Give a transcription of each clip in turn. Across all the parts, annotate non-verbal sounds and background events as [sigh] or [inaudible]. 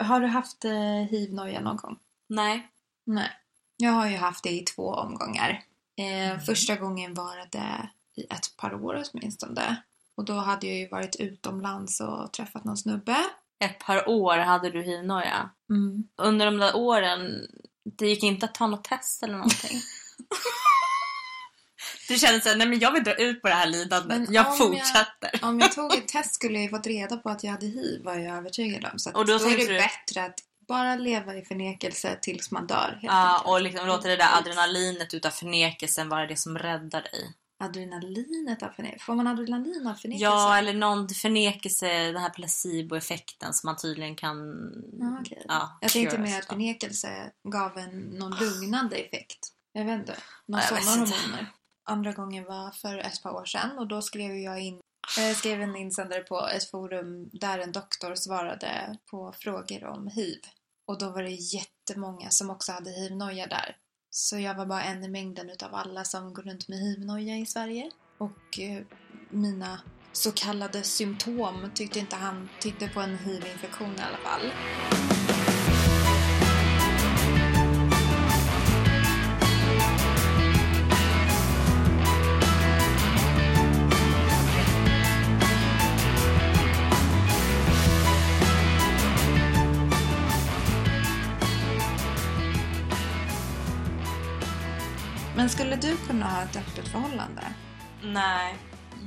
Har du haft eh, hiv-noja någon gång? Nej. Nej. Jag har ju haft det i två omgångar. Eh, Mm. Första gången var det i ett par år åtminstone. Och då hade jag ju varit utomlands och träffat någon snubbe. Ett par år hade du hiv-noja. Mm. Under de där åren, det gick inte att ta något test eller någonting? [laughs] Du kände såhär, nej men jag vill dra ut på det här lidandet. Men jag om fortsätter. Om jag tog ett test skulle jag ju fått reda på att jag hade hiv var jag övertygad om. Så Och då då, är det du- bättre att bara leva i förnekelse tills man dör. Ja, enkelt. och liksom låta det där adrenalinet utav förnekelsen vara det som räddar dig. Adrenalinet av förnekelse. Får man adrenalin av förnekelse? Ja, eller någon förnekelse, den här placeboeffekten som man tydligen kan... Ja, okej. ja, Jag tänkte mer att förnekelse gav en någon lugnande effekt. Jag vet inte. Någon Ja, jag sådana hormoner. Andra gången var för ett par år sedan och då skrev jag in jag skrev en insändare på ett forum där en doktor svarade på frågor om hiv. Och då var det jättemånga som också hade hiv-noja där. Så jag var bara en i mängden utav alla som går runt med hiv-noja i Sverige. Och eh, mina så kallade symptom tyckte inte han tyckte på en hiv-infektion i alla fall. Men skulle du kunna ha ett öppet förhållande? Nej.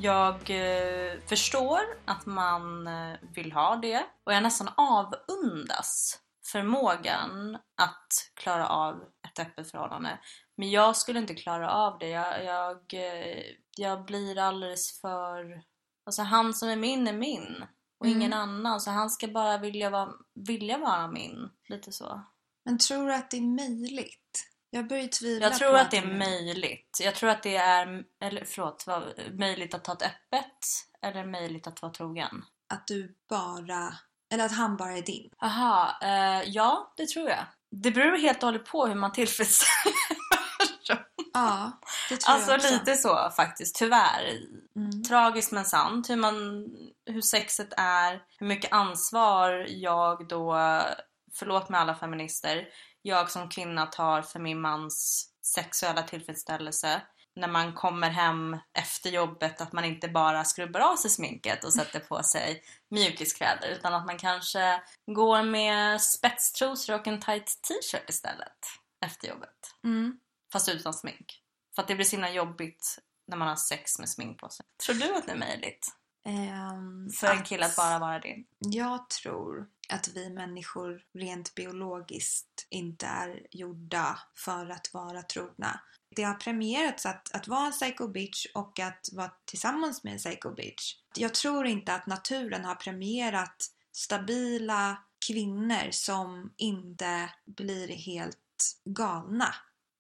Jag eh, förstår att man eh, vill ha det och jag nästan avundas förmågan att klara av ett öppet förhållande. Men jag skulle inte klara av det. Jag, jag, eh, jag blir alldeles för... Alltså han som är min är min och Mm. ingen annan. Så han ska bara vilja vara, vilja vara min. Lite så. Men tror du att det är möjligt? Jag börjar tvivla Jag tror på att det är möjligt. Jag tror att det är, eller förlåt, möjligt att ta ett öppet eller möjligt att vara trogen. Att du bara... Eller att han bara är din. Aha, eh, ja det tror jag. Det beror helt och hållet på hur man tillfredsställer [laughs] Ja, det tror Alltså jag också. lite så faktiskt, tyvärr. Mm. Tragiskt men sant. Hur, man, hur sexet är, hur mycket ansvar jag då, förlåt med alla feminister, jag som kvinna tar för min mans sexuella tillfredsställelse. När man kommer hem efter jobbet, att man inte bara skrubbar av sig sminket och sätter på sig mjukiskläder utan att man kanske går med spetstrosor och en tight t-shirt istället efter jobbet. Mm. Fast utan smink. För att det blir så himla jobbigt när man har sex med smink på sig. Tror du att det är möjligt? Ehm, För en kille att bara vara din? Jag tror att vi människor rent biologiskt inte är gjorda för att vara trogna. Det har premierats att, att vara en psycho bitch och att vara tillsammans med en psycho bitch. Jag tror inte att naturen har premierat stabila kvinnor som inte blir helt galna.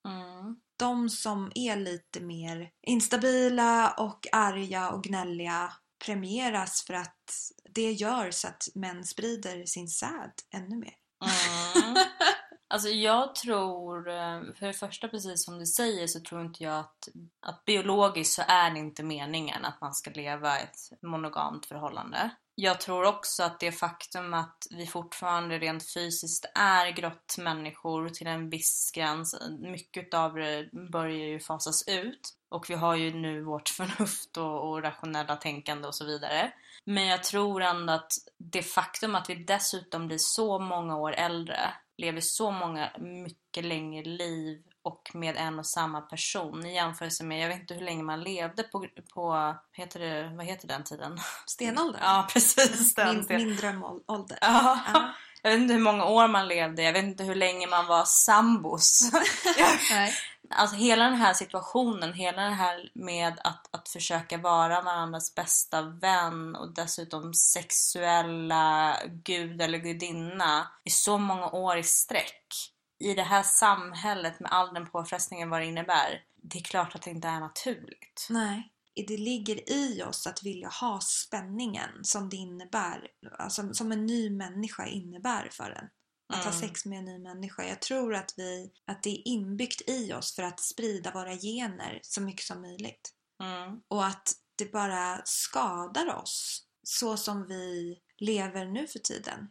Mm. De som är lite mer instabila och arga och gnälliga premieras för att det gör så att män sprider sin säd ännu mer. Mm. [laughs] Alltså jag tror, eh, för det första precis som du säger så tror inte jag att, att biologiskt så är det inte meningen att man ska leva ett monogamt förhållande. Jag tror också att det faktum att vi fortfarande rent fysiskt är grottmänniskor till en viss gräns, mycket av det börjar ju fasas ut. Och vi har ju nu vårt [laughs] förnuft och, och rationella tänkande och så vidare. Men jag tror ändå att det faktum att vi dessutom blir så många år äldre, lever så många mycket längre liv och med en och samma person i jämförelse med, jag vet inte hur länge man levde på, på heter det, vad heter den tiden? Stenåldern? Ja, precis den. Min, min drömålder. Ja. Ja. Jag vet inte hur många år man levde, jag vet inte hur länge man var sambos. [laughs] Alltså hela den här situationen, hela det här med att, att försöka vara varandras bästa vän och dessutom sexuella gud eller gudinna i så många år i sträck. I det här samhället med all den påfrestningen vad det innebär. Det är klart att det inte är naturligt. Nej. Det ligger i oss att vilja ha spänningen som det innebär, alltså, som en ny människa innebär för en. Att ha sex med en ny människa. Jag tror att, vi, att det är inbyggt i oss för att sprida våra gener så mycket som möjligt. Mm. Och att det bara skadar oss så som vi lever nu för tiden.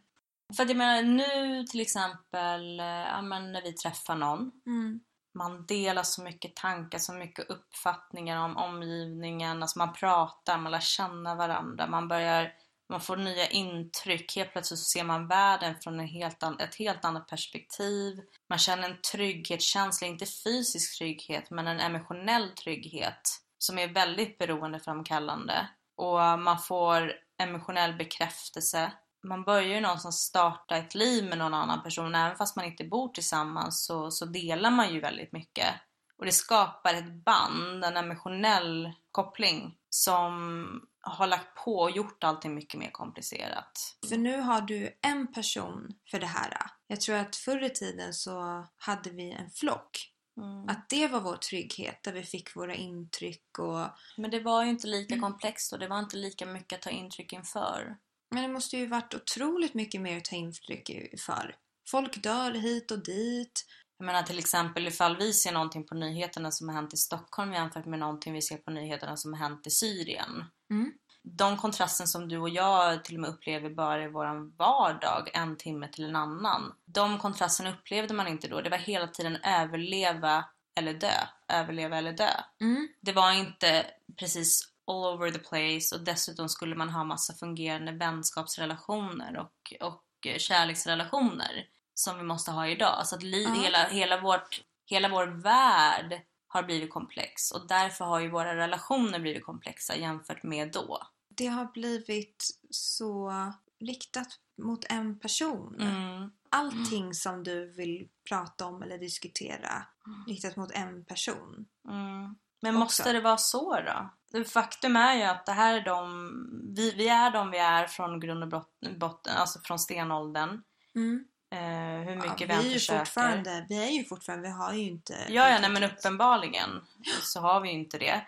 För att jag menar nu till exempel, eh, ja, men när vi träffar någon. Mm. Man delar så mycket tankar, så mycket uppfattningar om omgivningen. Alltså man pratar, man lär känna varandra. Man börjar, man får nya intryck. Helt plötsligt så ser man världen från en helt an, ett helt annat perspektiv. Man känner en trygghetskänsla, inte fysisk trygghet, men en emotionell trygghet. Som är väldigt beroendeframkallande. Och man får emotionell bekräftelse man börjar ju någonstans starta ett liv med någon annan person. Även fast man inte bor tillsammans så, så delar man ju väldigt mycket. Och det skapar ett band, en emotionell koppling som har lagt på och gjort allting mycket mer komplicerat. För nu har du en person för det här. Jag tror att förr i tiden så hade vi en flock. Mm. Att det var vår trygghet där vi fick våra intryck och... Men det var ju inte lika Mm. komplext och det var inte lika mycket att ta intryck inför. Men det måste ju varit otroligt mycket mer att ta intryck i- för. Folk dör hit och dit. Jag menar till exempel ifall vi ser någonting på nyheterna som har hänt i Stockholm jämfört med någonting vi ser på nyheterna som har hänt i Syrien. Mm. De kontrasten som du och jag till och med upplever bara i vår vardag, en timme till en annan. De kontrasterna upplevde man inte då. Det var hela tiden överleva eller dö. Överleva eller dö. Mm. Det var inte precis all over the place och dessutom skulle man ha massa fungerande vänskapsrelationer och, och kärleksrelationer som vi måste ha idag. Så att li- Ja. hela, hela, vårt, hela vår värld har blivit komplex och därför har ju våra relationer blivit komplexa jämfört med då. Det har blivit så riktat mot en person. Mm. Allting som du vill prata om eller diskutera Mm. riktat mot en person. Mm. Men Också. måste det vara så då? Faktum är ju att det här är de, vi, vi är de vi är från grund och botten, alltså från stenåldern. Mm. Eh, hur mycket Ja, vi än vi, är ju försöker. fortfarande, vi är ju fortfarande, vi har ju inte... Ja, ja, nej, men uppenbarligen så har vi ju inte det.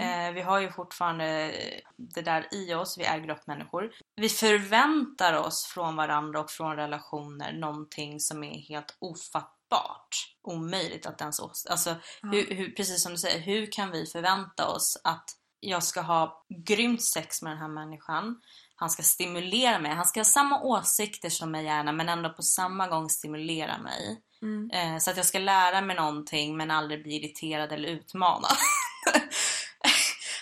Eh, vi har ju fortfarande det där i oss, vi är grottmänniskor. Vi förväntar oss från varandra och från relationer någonting som är helt ofattbart. Omöjligt att ens... Alltså, Ja. hur, hur, precis som du säger, hur kan vi förvänta oss att jag ska ha grymt sex med den här människan? Han ska stimulera mig, han ska ha samma åsikter som mig gärna men ändå på samma gång stimulera mig. Mm. Eh, så att jag ska lära mig någonting men aldrig bli irriterad eller utmanad. [laughs]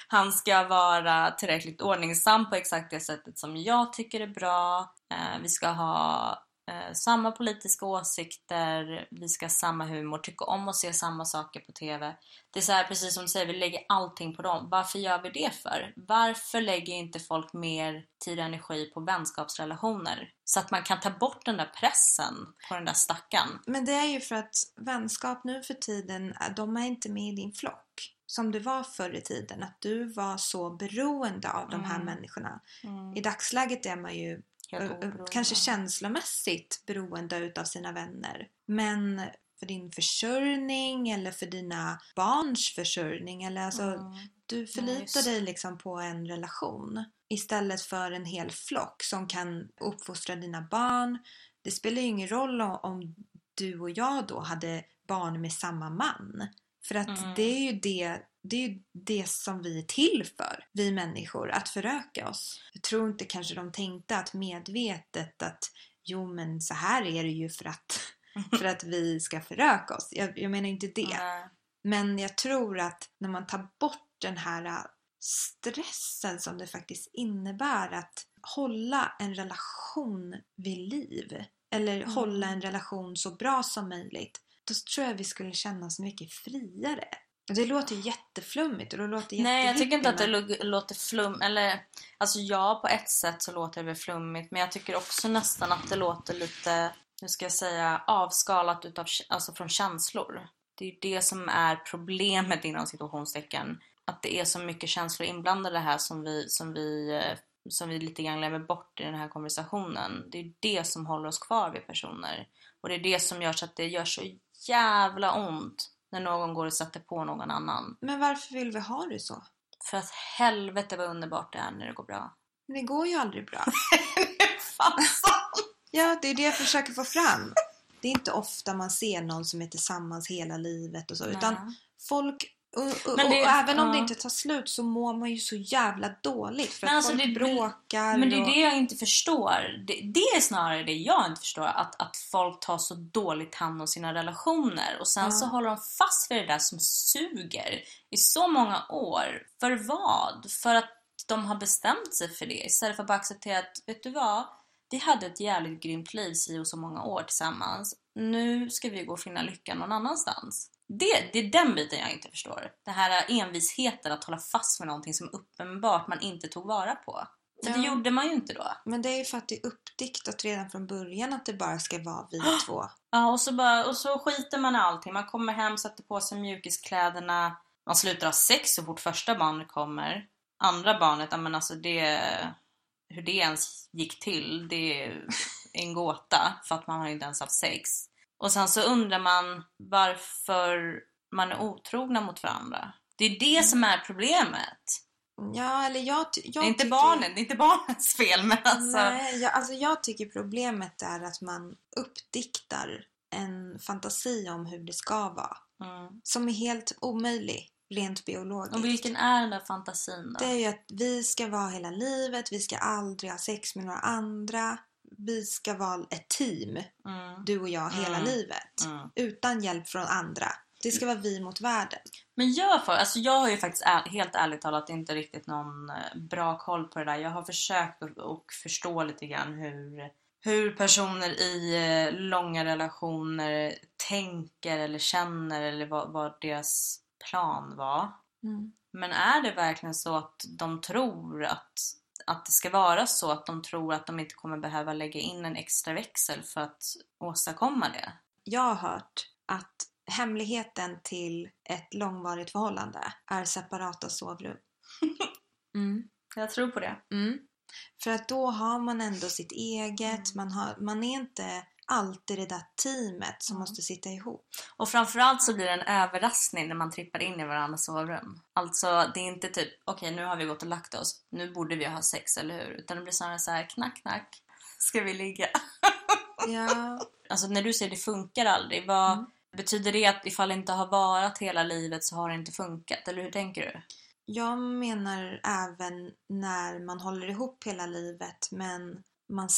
Han ska vara tillräckligt ordningsam på exakt det sättet som jag tycker är bra. Eh, vi ska ha eh, samma politiska åsikter, vi ska ha samma humor, tycka om att se samma saker på TV. Det är så här, precis som du säger, vi lägger allting på dem. Varför gör vi det för? Varför lägger inte folk mer tid och energi på vänskapsrelationer? Så att man kan ta bort den där pressen på den där stackaren. Men det är ju för att vänskap nu för tiden, äh, de är inte med i din flock. Som det var förr i tiden, att du var så beroende av de här Mm. människorna. Mm. I dagsläget är man ju Ö, oberoende. kanske känslomässigt beroende utav sina vänner. Men för din försörjning eller för dina barns försörjning eller alltså Mm. du förlitar just. dig liksom på en relation istället för en hel flock som kan uppfostra dina barn. Det spelar ju ingen roll om du och jag då hade barn med samma man. För att Mm. det är ju det, det är det som vi är till för, vi människor, att föröka oss. Jag tror inte kanske de tänkte att medvetet att jo men så här är det ju för att, [laughs] för att vi ska föröka oss. Jag, jag menar inte det. Nej. Men jag tror att när man tar bort den här äh, stressen som det faktiskt innebär att hålla en relation vid liv eller Mm. hålla en relation så bra som möjligt då tror jag vi skulle känna oss mycket friare. Det låter jätteflummigt och det låter Nej, jag tycker inte att det låter flum... Eller, alltså ja, på ett sätt så låter det väl flummigt. Men jag tycker också nästan att det låter lite, hur ska jag säga, avskalat utav, alltså från känslor. Det är ju det som är problemet inom situationstecken. Att det är så mycket känslor inblandade här som vi, som vi, eh, som vi lite grann glömmer bort i den här konversationen. Det är det som håller oss kvar vid personer. Och det är det som gör så att det gör så jävla ont när någon går och sätter på någon annan. Men varför vill vi ha det så? För att helvete vad underbart det är när det går bra. Men det går ju aldrig bra. [laughs] Fan Ja, det är det jag försöker få fram. Det är inte ofta man ser någon som är tillsammans hela livet och så, utan folk Och, och, Men det- och även om det ja. inte tar slut så mår man ju så jävla dåligt för Men att alltså, folk det- bråkar. Men det är och... det jag inte förstår. Det, det är snarare det jag inte förstår. Att, att folk tar så dåligt hand om sina relationer och sen Ja. så håller de fast vid det där som suger i så många år. För vad? För att de har bestämt sig för det istället för att bara acceptera att, vet du vad? Vi hade ett jävligt grymt liv i och så många år tillsammans. Nu ska vi gå och finna lyckan någon annanstans. Det, det är den biten jag inte förstår. Den här envisheten att hålla fast vid någonting som uppenbart man inte tog vara på. För det Ja. gjorde man ju inte då. Men det är ju för att det är uppdiktat redan från början att det bara ska vara vi [gasps] två. Ja, och så, bara, och så skiter man i allting. Man kommer hem, sätter på sig mjukiskläderna. Man slutar ha sex så fort första barnet kommer. Andra barnet, ja men alltså det... Hur det ens gick till, det är en gåta. För att man har ju inte ens haft sex. Och sen så undrar man varför man är otrogna mot varandra. Det är det som är problemet. Ja, eller jag, jag det är inte tycker- barnen, det är inte barnens fel men alltså... Nej, jag, alltså jag tycker problemet är att man uppdiktar en fantasi om hur det ska vara. Mm. Som är helt omöjlig, rent biologiskt. Och vilken är den där fantasin då? Det är ju att vi ska vara hela livet, vi ska aldrig ha sex med några andra. Vi ska vara ett team, Mm. du och jag, hela Mm. livet. Mm. Utan hjälp från andra. Det ska vara vi mot världen. Men jag, får, alltså jag har ju faktiskt är, helt ärligt talat inte riktigt någon eh, bra koll på det där. Jag har försökt att och förstå lite grann hur, hur personer i eh, långa relationer tänker eller känner eller vad, vad deras plan var. Men är det verkligen så att de tror att, att det ska vara så att de tror att de inte kommer behöva lägga in en extra växel för att åstadkomma det? Jag har hört att hemligheten till ett långvarigt förhållande är separata sovrum. [laughs] mm. Jag tror på det. Mm. För att då har man ändå sitt eget, man, har, man är inte alltid det där teamet som måste sitta ihop. Och framförallt så blir det en överraskning när man trippar in i varandras sovrum. Alltså det är inte typ, okej nu har vi gått och lagt oss, nu borde vi ha sex, eller hur? Utan det blir snarare så här, knack knack, ska vi ligga? [laughs] Ja, Alltså när du säger det funkar aldrig, vad Mm. betyder det att ifall det inte har varit hela livet så har det inte funkat? Eller hur tänker du? jag menar även när man håller ihop hela livet men man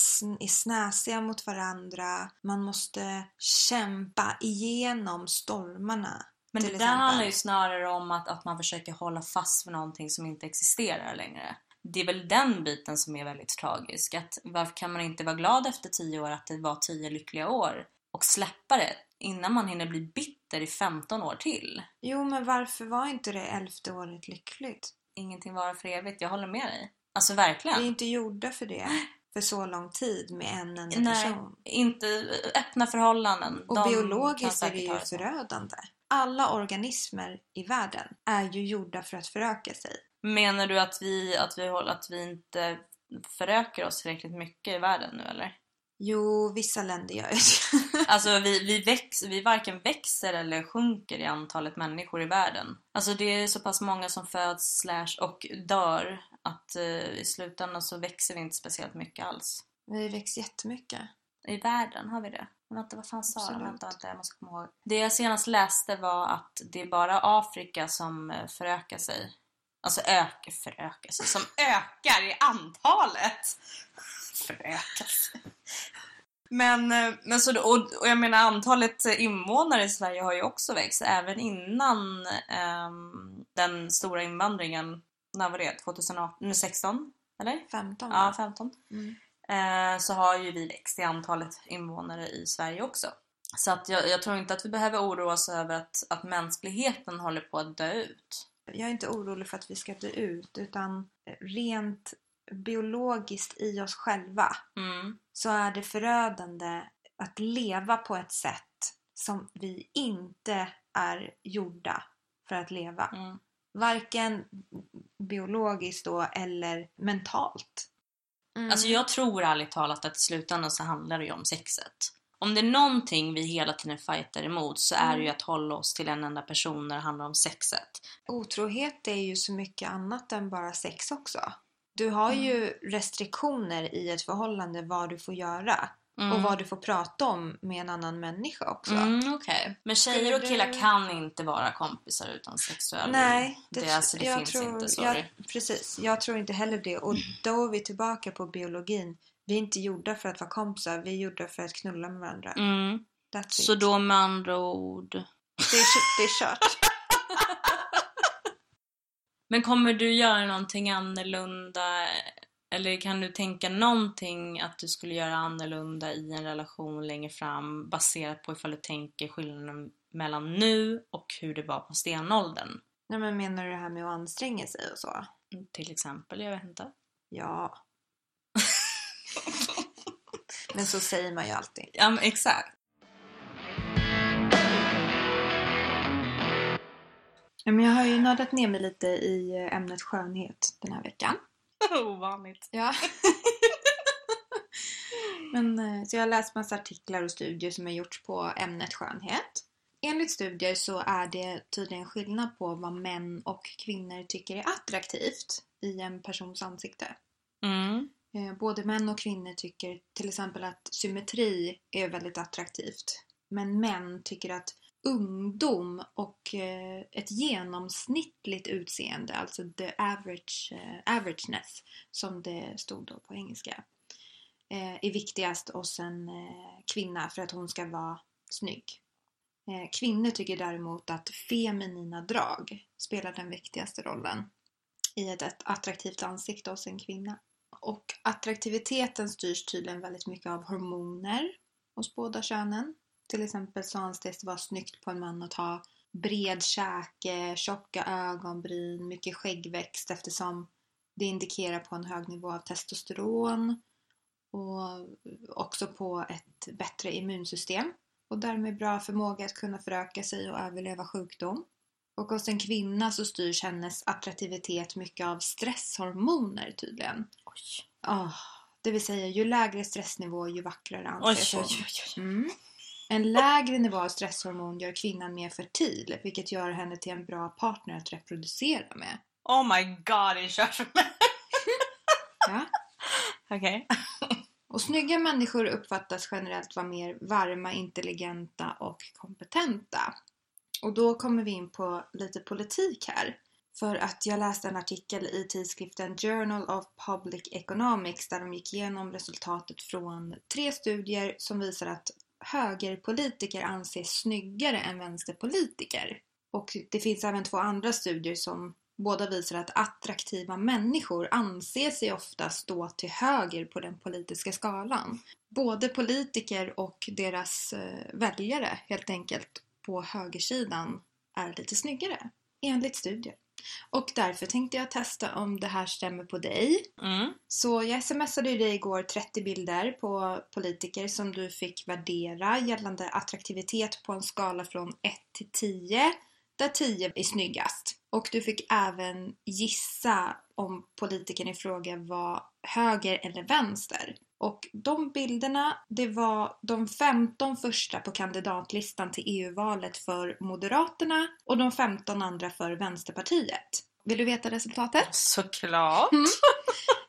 är snäsiga mot varandra, man måste kämpa igenom stormarna. Men det där handlar ju snarare om att, att man försöker hålla fast vid någonting som inte existerar längre. Det är väl den biten som är väldigt tragisk. Att varför kan man inte vara glad efter tio år att det var tio lyckliga år och släppa det innan man hinner bli bitter i 15 år till? Jo, men varför var inte det elfte året lyckligt? Ingenting varar för evigt, jag håller med dig. Alltså Vi är verkligen. inte gjorda för det. [laughs] För så lång tid med en enda Nej, person. inte öppna förhållanden. Och De biologiskt är det ju förödande. Alla organismer i världen är ju gjorda för att föröka sig. Menar du att vi, att, vi, att vi inte förökar oss tillräckligt mycket i världen nu eller? Jo, vissa länder gör det. [laughs] Alltså vi, vi, väx, vi varken växer eller sjunker i antalet människor i världen. Alltså det är så pass många som föds slash och dör att eh, i slutändan så växer vi inte speciellt mycket alls. Vi växer jättemycket. I världen har vi det. Vänta, vad fan sa? Absolut. Vänta, vänta, jag måste komma ihåg. Det jag senast läste var att det är bara Afrika som eh, förökar sig. Alltså ökar, förökar sig, som ökar i antalet. Förökar sig. Men, eh, men så, och, och jag menar antalet invånare i Sverige har ju också växt även innan ehm, den stora invandringen. När var det? 2016? Eller? 15 Ja, va? 15 Mm. eh, så har ju vi växt i antalet invånare i Sverige också. Så att jag, jag tror inte att vi behöver oroa oss över att, att mänskligheten håller på att dö ut. Jag är inte orolig för att vi ska dö ut utan rent biologiskt i oss själva Mm. så är det förödande att leva på ett sätt som vi inte är gjorda för att leva. Mm. Varken biologiskt då eller mentalt. Mm. Alltså jag tror ärligt talat att i slutändan så handlar det ju om sexet. Om det är någonting vi hela tiden fightar emot så är det ju Mm. att hålla oss till en enda person när det handlar om sexet. Otrohet är ju så mycket annat än bara sex också. Du har Mm. ju restriktioner i ett förhållande vad du får göra. Mm. och vad du får prata om med en annan människa också. Mm, okej. Men tjejer och killar kan inte vara kompisar utan sexuell... Nej, det, alltså, det jag finns tror, inte. Sorry. Jag, precis, jag tror inte heller det. Och då är vi tillbaka på biologin. Vi är inte gjorda för att vara kompisar, vi är gjorda för att knulla med varandra. Mm. Så it. då med andra ord... Det är, det är kört. [laughs] Men kommer du göra någonting annorlunda? Eller kan du tänka någonting att du skulle göra annorlunda i en relation längre fram baserat på ifall du tänker skillnaden mellan nu och hur det var på stenåldern? Nej, men menar du det här med att anstränga sig och så? Till exempel, jag vet inte. Ja. [laughs] men så säger man ju alltid. Ja men exakt. Ja, men jag har ju nördat ner mig lite i eh, ämnet skönhet den här veckan. Ovanligt. Ja. [laughs] Men, eh, så jag har läst massa artiklar och studier som har gjorts på ämnet skönhet. Enligt studier så är det tydligen skillnad på vad män och kvinnor tycker är attraktivt i en persons ansikte. Mm. Eh, Både män och kvinnor tycker till exempel att symmetri är väldigt attraktivt. Men män tycker att ungdom och eh, ett genomsnittligt utseende, alltså the average, eh, averageness, som det stod då på engelska, eh, är viktigast hos en kvinna för att hon ska vara snygg. Kvinnor tycker däremot att feminina drag spelar den viktigaste rollen i ett attraktivt ansikte hos en kvinna. Och attraktiviteten styrs tydligen väldigt mycket av hormoner hos båda könen. Till exempel så anses det vara snyggt på en man att ha bred käke, tjocka ögonbryn, mycket skäggväxt eftersom det indikerar på en hög nivå av testosteron och också på ett bättre immunsystem och därmed bra förmåga att kunna föröka sig och överleva sjukdom. Och hos en kvinna så styrs hennes attraktivitet mycket av stresshormoner tydligen. Oj. Ah, det vill säga ju lägre stressnivå ju vackrare anses Oj, hon. oj, oj, oj. Mm. En lägre nivå av stresshormon gör kvinnan mer fertil vilket gör henne till en bra partner att reproducera med. Oh my god, det är kört för mig. [laughs] Ja? Okej. Och snygga människor uppfattas generellt vara mer varma, intelligenta och kompetenta. Och då kommer vi in på lite politik här. För att jag läste en artikel i tidskriften Journal of Public Economics där de gick igenom resultatet från tre studier som visar att högerpolitiker anses snyggare än vänsterpolitiker. Och det finns även två andra studier som båda visar att attraktiva människor anser sig ofta stå till höger på den politiska skalan. Både politiker och deras eh, väljare helt enkelt på högersidan är lite snyggare, enligt studier. Och därför tänkte jag testa om det här stämmer på dig. Mm. Så jag smsade ju dig igår 30 bilder på politiker som du fick värdera gällande attraktivitet på en skala från 1 till 10 där 10 är snyggast. Och du fick även gissa om politikern i fråga var höger eller vänster. Och de bilderna, det var de 15 första på kandidatlistan till EU-valet för Moderaterna och de 15 andra för Vänsterpartiet. Vill du veta resultatet? Såklart. [laughs]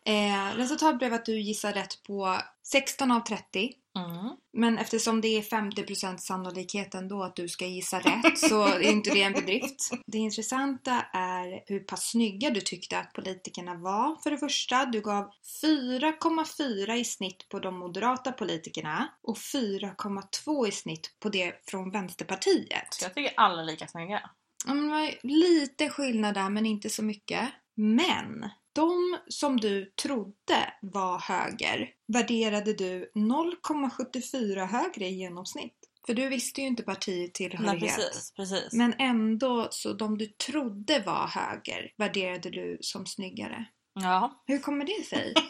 Eh, resultatet blev att du gissade rätt på 16 av 30. Mm. Men eftersom det är 50% sannolikhet ändå att du ska gissa rätt så är inte det en bedrift. Det intressanta är hur pass snygga du tyckte att politikerna var. För det första, du gav 4,4 i snitt på de moderata politikerna och 4,2 i snitt på det från Vänsterpartiet. Jag tycker alla är lika snygga. Ja, men det var lite skillnad där men inte så mycket. Men de som du trodde var höger värderade du 0,74 högre i genomsnitt. För du visste ju inte Nej, partitillhörighet. precis, precis. Men ändå, så de du trodde var höger värderade du som snyggare. Ja. Hur kommer det sig? [laughs]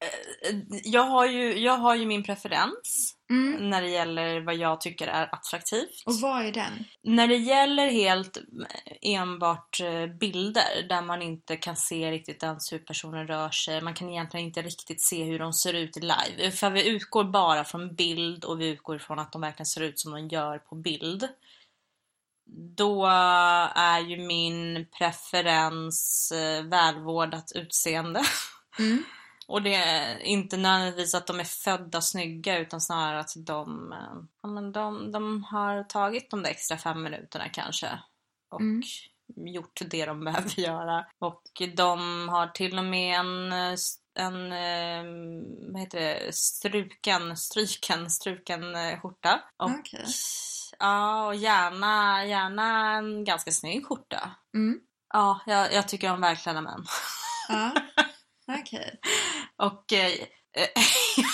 Eh, Jag har, ju, jag har ju min preferens Mm. när det gäller vad jag tycker är attraktivt. Och vad är den? När det gäller helt enbart eh, bilder där man inte kan se riktigt ens hur personen rör sig, man kan egentligen inte riktigt se hur de ser ut i live. För vi utgår bara från bild och vi utgår från att de verkligen ser ut som de gör på bild. Då är ju min preferens eh, välvårdat utseende. Mm. [laughs] Och det är inte nödvändigtvis att de är födda snygga utan snarare att de, eh, ja, men de, de har tagit de där extra fem minuterna kanske. Och Mm. gjort det de [laughs] behöver göra. Och de har till och med en, en eh, vad heter det, struken, stryken, struken eh, skjorta. Och, Okej. Ja, och gärna, gärna en ganska snygg skjorta. Mm. Ja, jag, jag tycker om välklädda män. Ja. [laughs] Okej. Och eh, [laughs]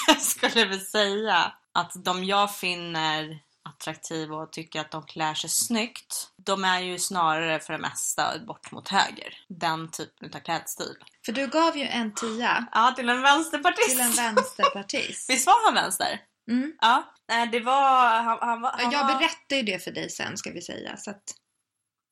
jag skulle väl säga att de jag finner attraktiva och tycker att de klär sig snyggt, de är ju snarare för det mesta bort mot höger. Den typen av klädstil. För du gav ju en tia Ja, till en vänsterpartist! till en [laughs] vänsterpartist. Visst var han vänster? Mm. Ja. Nej, det var... Han, han han Jag var... berättade ju det för dig sen ska vi säga. Så att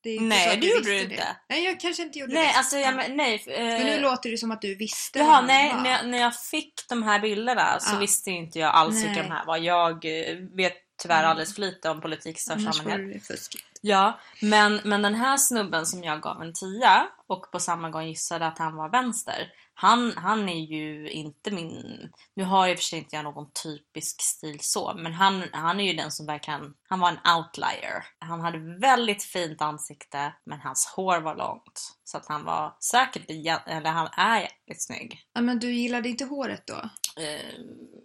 Nej, det gjorde du inte. Nej, jag kanske inte gjorde Nej, det. alltså jag, men- nej. För nu eh, låter det som att du visste Jaha, nej, var. när jag, när jag fick de här bilderna så Ja. visste inte jag alls vilka de här var. Jag eh, vet tyvärr Mm. alldeles för lite om politik i största allmänhet. det. Ja, men, men den här snubben som jag gav en tia och på samma gång gissade att han var vänster. Han, han är ju inte min... Nu har jag i och för sig inte jag någon typisk stil så, men han, han är ju den som verkligen... Han var en outlier. Han hade väldigt fint ansikte, men hans hår var långt. Så att han var säkert, eller han är jävligt snygg. Ja, men du gillade inte håret då? Eh,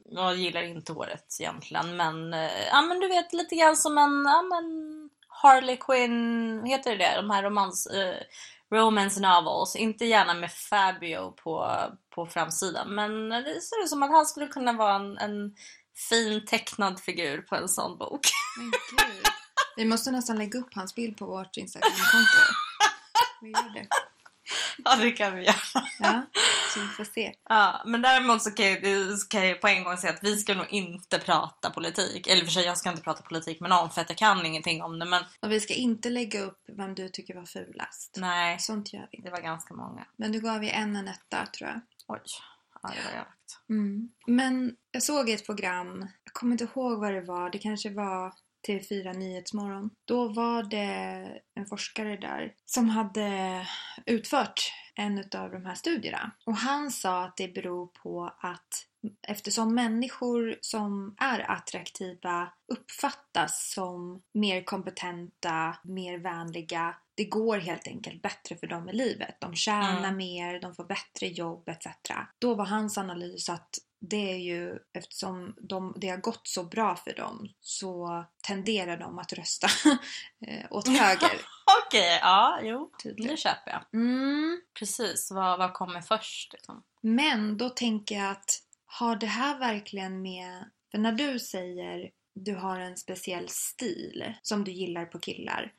jag gillar inte håret egentligen, men eh, ja men du vet lite grann som en, ja men Harley Quinn, heter det det? De här romans, eh, romance novels. Inte gärna med Fabio på, på framsidan, men det ser ut som att han skulle kunna vara en, en fin tecknad figur på en sån bok. Men gud. Vi måste nästan lägga upp hans bild på vårt Instagramkonto. [laughs] Vi gör det. [laughs] ja, det kan vi göra. Ja, så vi får se. Ja, men däremot så kan, jag, så kan jag på en gång säga att vi ska nog inte prata politik. Eller för sig, jag ska inte prata politik med någon för att jag kan ingenting om det, men Och vi ska inte lägga upp vem du tycker var fulast. nej. Sånt gör vi inte. Det var ganska många. Men du gav ju en en etta tror jag. Oj, ja, det var elakt. Mm. Men jag såg ett program, jag kommer inte ihåg vad det var, det kanske var TV4 Nyhetsmorgon. Då var det en forskare där som hade utfört en av de här studierna. Och han sa att det beror på att eftersom människor som är attraktiva uppfattas som mer kompetenta, mer vänliga, det går helt enkelt bättre för dem i livet. De tjänar Mm. mer, de får bättre jobb etc. Då var hans analys att det är ju eftersom de, det har gått så bra för dem så tenderar de att rösta [laughs] eh, åt höger. [laughs] Okej, ja, jo. tydligen. Det köper jag. Mm. Precis, vad, vad kommer först? Liksom? Men då tänker jag att har det här verkligen med... För när du säger du har en speciell stil som du gillar på killar.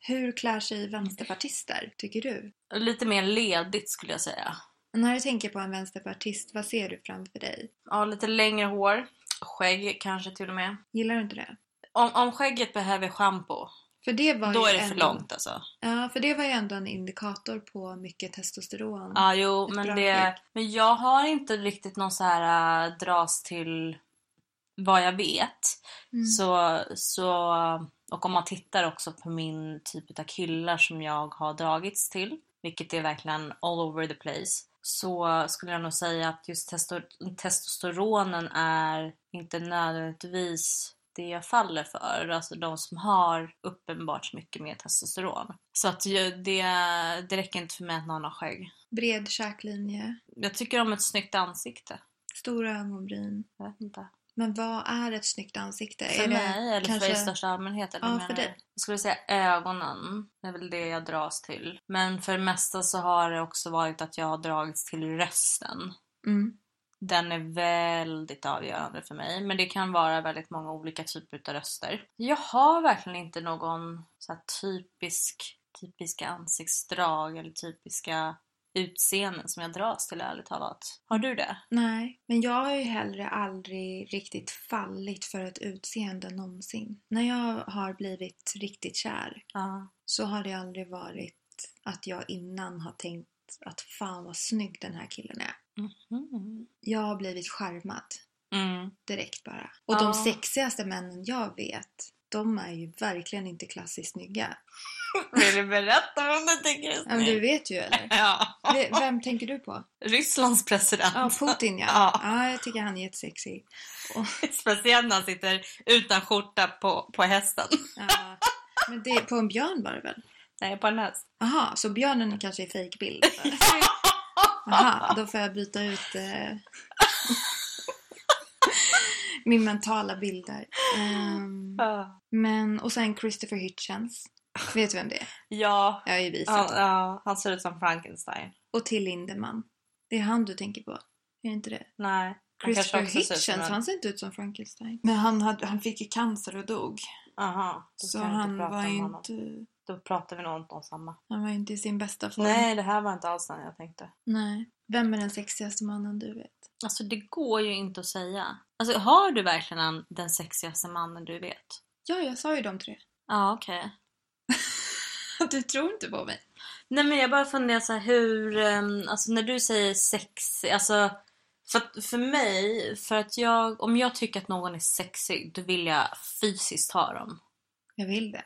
Hur klär sig vänsterpartister, tycker du? Lite mer ledigt skulle jag säga. När du tänker på en vänsterpartist, vad ser du framför dig? Ja, lite längre hår. Skägg kanske till och med. Gillar du inte det? Om, om skägget behöver shampoo, För det var då är det för ändå- långt alltså. Ja, för det var ju ändå en indikator på mycket testosteron. Ja, jo, Ett men det... skägg. Men jag har inte riktigt någon så här äh, dras till vad jag vet. Mm. Så, så, och om man tittar också på min typ av killar som jag har dragits till, vilket är verkligen all over the place, så skulle jag nog säga att just testo- testosteronen är inte nödvändigtvis det jag faller för. Alltså de som har uppenbart mycket mer testosteron. Så att det, det räcker inte för mig att någon har skägg. Bred käklinje, Jag tycker om ett snyggt ansikte. stora ögonbryn. Jag vet inte. Men vad är ett snyggt ansikte? För är mig eller för kanske- dig i största allmänhet? Eller Ja, för dig. Jag skulle säga ögonen. Det är väl det jag dras till. Men för det mesta så har det också varit att jag har dragits till rösten. Mm. Den är väldigt avgörande för mig. Men det kan vara väldigt många olika typer av röster. Jag har verkligen inte någon så typisk, typiska ansiktsdrag eller typiska utseenden som jag dras till ärligt talat. Har du det? Nej, men jag har ju heller aldrig riktigt fallit för ett utseende någonsin. När jag har blivit riktigt kär Ja. så har det aldrig varit att jag innan har tänkt att fan vad snygg den här killen är. Mhm. Jag har blivit charmad Mm. direkt bara. Och Ja. de sexigaste männen jag vet, de är ju verkligen inte klassiskt snygga. Vill du berätta vem du tycker är Ja, men du vet ju eller? [laughs] Ja. Vem tänker du på? Rysslands president. Ja, Putin ja. Ja. ja. jag tycker han är jättesexig. Och, [laughs] Speciellt när han sitter utan skjorta på, på hästen. ja. Men det, på en björn var det väl? Nej, på en häst. Jaha, så björnen kanske är fejkbild? Jaha, [laughs] då får jag byta ut eh, min mentala bild där. Ja. men, och sen Christopher Hitchens. Vet du vem det är? Ja, Jag har ju visat. han, ja, han ser ut som Frankenstein. Och Till Lindemann. Det är han du tänker på. Är det inte det? Nej. Christopher Hitchens, en- han ser inte ut som Frankenstein. Men han, hade, han fick ju cancer och dog. Aha, då Så han prata var om ju inte... Då pratar vi nog inte om samma. Han var ju inte i sin bästa form. Nej, det här var inte alls den jag tänkte. Nej. Vem är den sexigaste mannen du vet? Alltså det går ju inte att säga. Alltså har du verkligen en- den sexigaste mannen du vet? Ja, jag sa ju de tre. Ja, okej. [laughs] Du tror inte på mig. Nej men jag bara funderar så här hur, ehm, alltså när du säger sexig, alltså för, för mig, för att jag, om jag tycker att någon är sexig, då vill jag fysiskt ha dem. Jag vill det.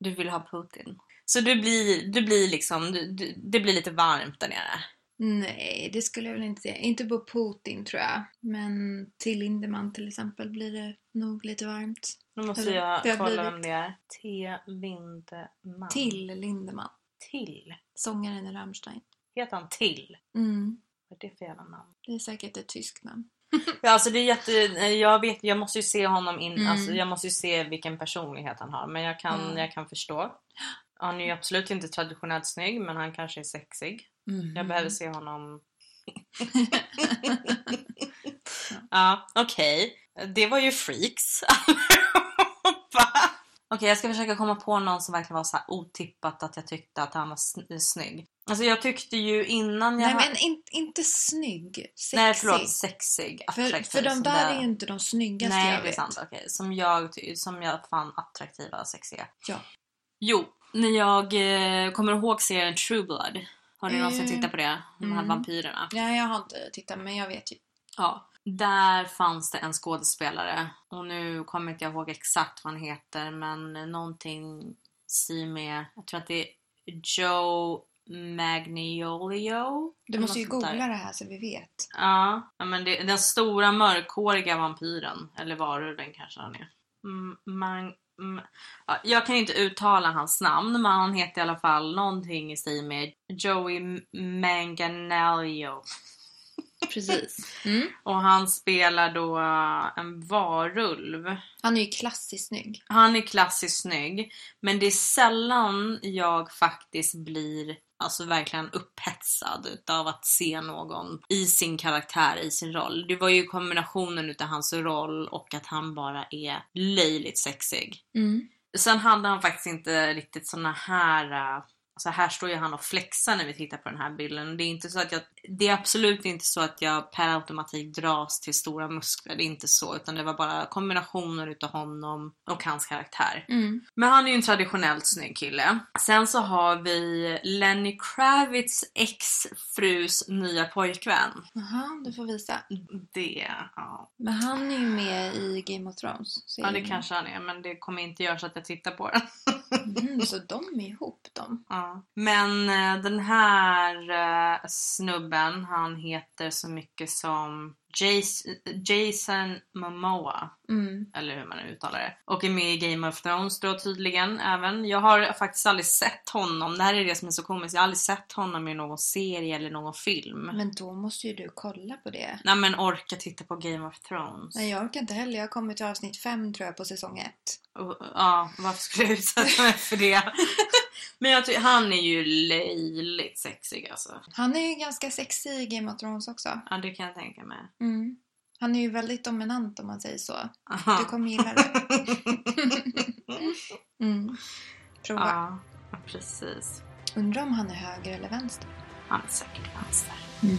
Du vill ha Putin. Så du blir, du blir liksom, du, du, det blir lite varmt där nere. Nej, det skulle jag väl inte säga. Inte på Putin tror jag. Men till Lindemann till exempel blir det nog lite varmt. Nu måste jag det har kolla blivit- vem det är. T. Lindemann. Till Lindemann. Till. Sångaren i Rammstein. Heter han Till? Mm. Vad är det för jävla namn? Det är säkert ett tyskt namn. [laughs] Ja, alltså det är jätte, jag vet, jag måste ju se honom in, Mm. alltså jag måste ju se vilken personlighet han har. Men jag kan, Mm. jag kan förstå. Han är ju absolut inte traditionellt snygg, men han kanske är sexig. Mm. Jag behöver se honom. [laughs] ja, okej. Det var ju freaks. [laughs] Okej, jag ska försöka komma på någon som verkligen var så här otippat att jag tyckte att han var sn- snygg. Alltså jag tyckte ju innan jag... Nej men in, inte snygg. Sexig. Nej förlåt, sexig. för, attraktiv, för de som där är ju inte de snyggaste Nej, jag det är vet. sant. Okej. Som, jag, som jag fann attraktiva och sexiga. Ja. Jo, när jag eh, kommer ihåg serien True Blood. Har ni någonsin tittat på det? De här Mm. vampyrerna. Nej, jag har inte tittat men jag vet ju. Ja. Där fanns det en skådespelare. Och nu kommer inte jag ihåg exakt vad han heter. Men någonting i med... Jag tror att det är Joe Magniolio. Du måste ju sånt där. googla det här så vi vet. Ja, ja, men det, den stora mörkhåriga vampyren. Eller varulven kanske han är. Ja, jag kan inte uttala hans namn men han heter i alla fall någonting i stil med Joey Manganiello. Precis. [laughs] Mm. Och han spelar då eh, en varulv. Han är ju klassiskt snygg. Han är klassiskt snygg. Men det är sällan jag faktiskt blir alltså verkligen upphetsad utav att se någon i sin karaktär, i sin roll. Det var ju kombinationen utav hans roll och att han bara är löjligt sexig. Mm. Sen hade han faktiskt inte riktigt såna här... Alltså här står ju han och flexar när vi tittar på den här bilden. Det är, inte så att jag, det är absolut inte så att jag per automatik dras till stora muskler. Det är inte så. Utan det var bara kombinationer utav honom och hans karaktär. Mm. Men han är ju en traditionellt snygg kille. Sen så har vi Lenny Kravitz ex-frus nya pojkvän. Jaha, du får visa. Det, ja. Men han är ju med i Game of Thrones. ja det kanske han är. Men det kommer inte göra så att jag tittar på den. Mhm, så de är ihop de. Ja. Men eh, den här eh, snubben, han heter så mycket som Jason, Momoa, Mm. eller hur man uttalar det. Och är med i Game of Thrones då tydligen även. Jag har faktiskt aldrig sett honom, det här är det som är så komiskt, jag har aldrig sett honom i någon serie eller någon film. Men då måste ju du kolla på det. Nej men orka titta på Game of Thrones. Nej, jag orkar inte heller. Jag har kommit till avsnitt fem tror jag på säsong ett. Och, ja, varför skulle jag utsätta mig för det? [laughs] men jag tycker, han är ju löjligt sexig alltså. Han är ju ganska sexig i Game of Thrones också. Ja det kan jag tänka mig. Mm. Han är ju väldigt dominant om man säger så. Aha. Du kommer gilla det. [laughs] Mm. Prova. ja, precis. Undrar om han är höger eller vänster. Han är säkert vänster. Mm.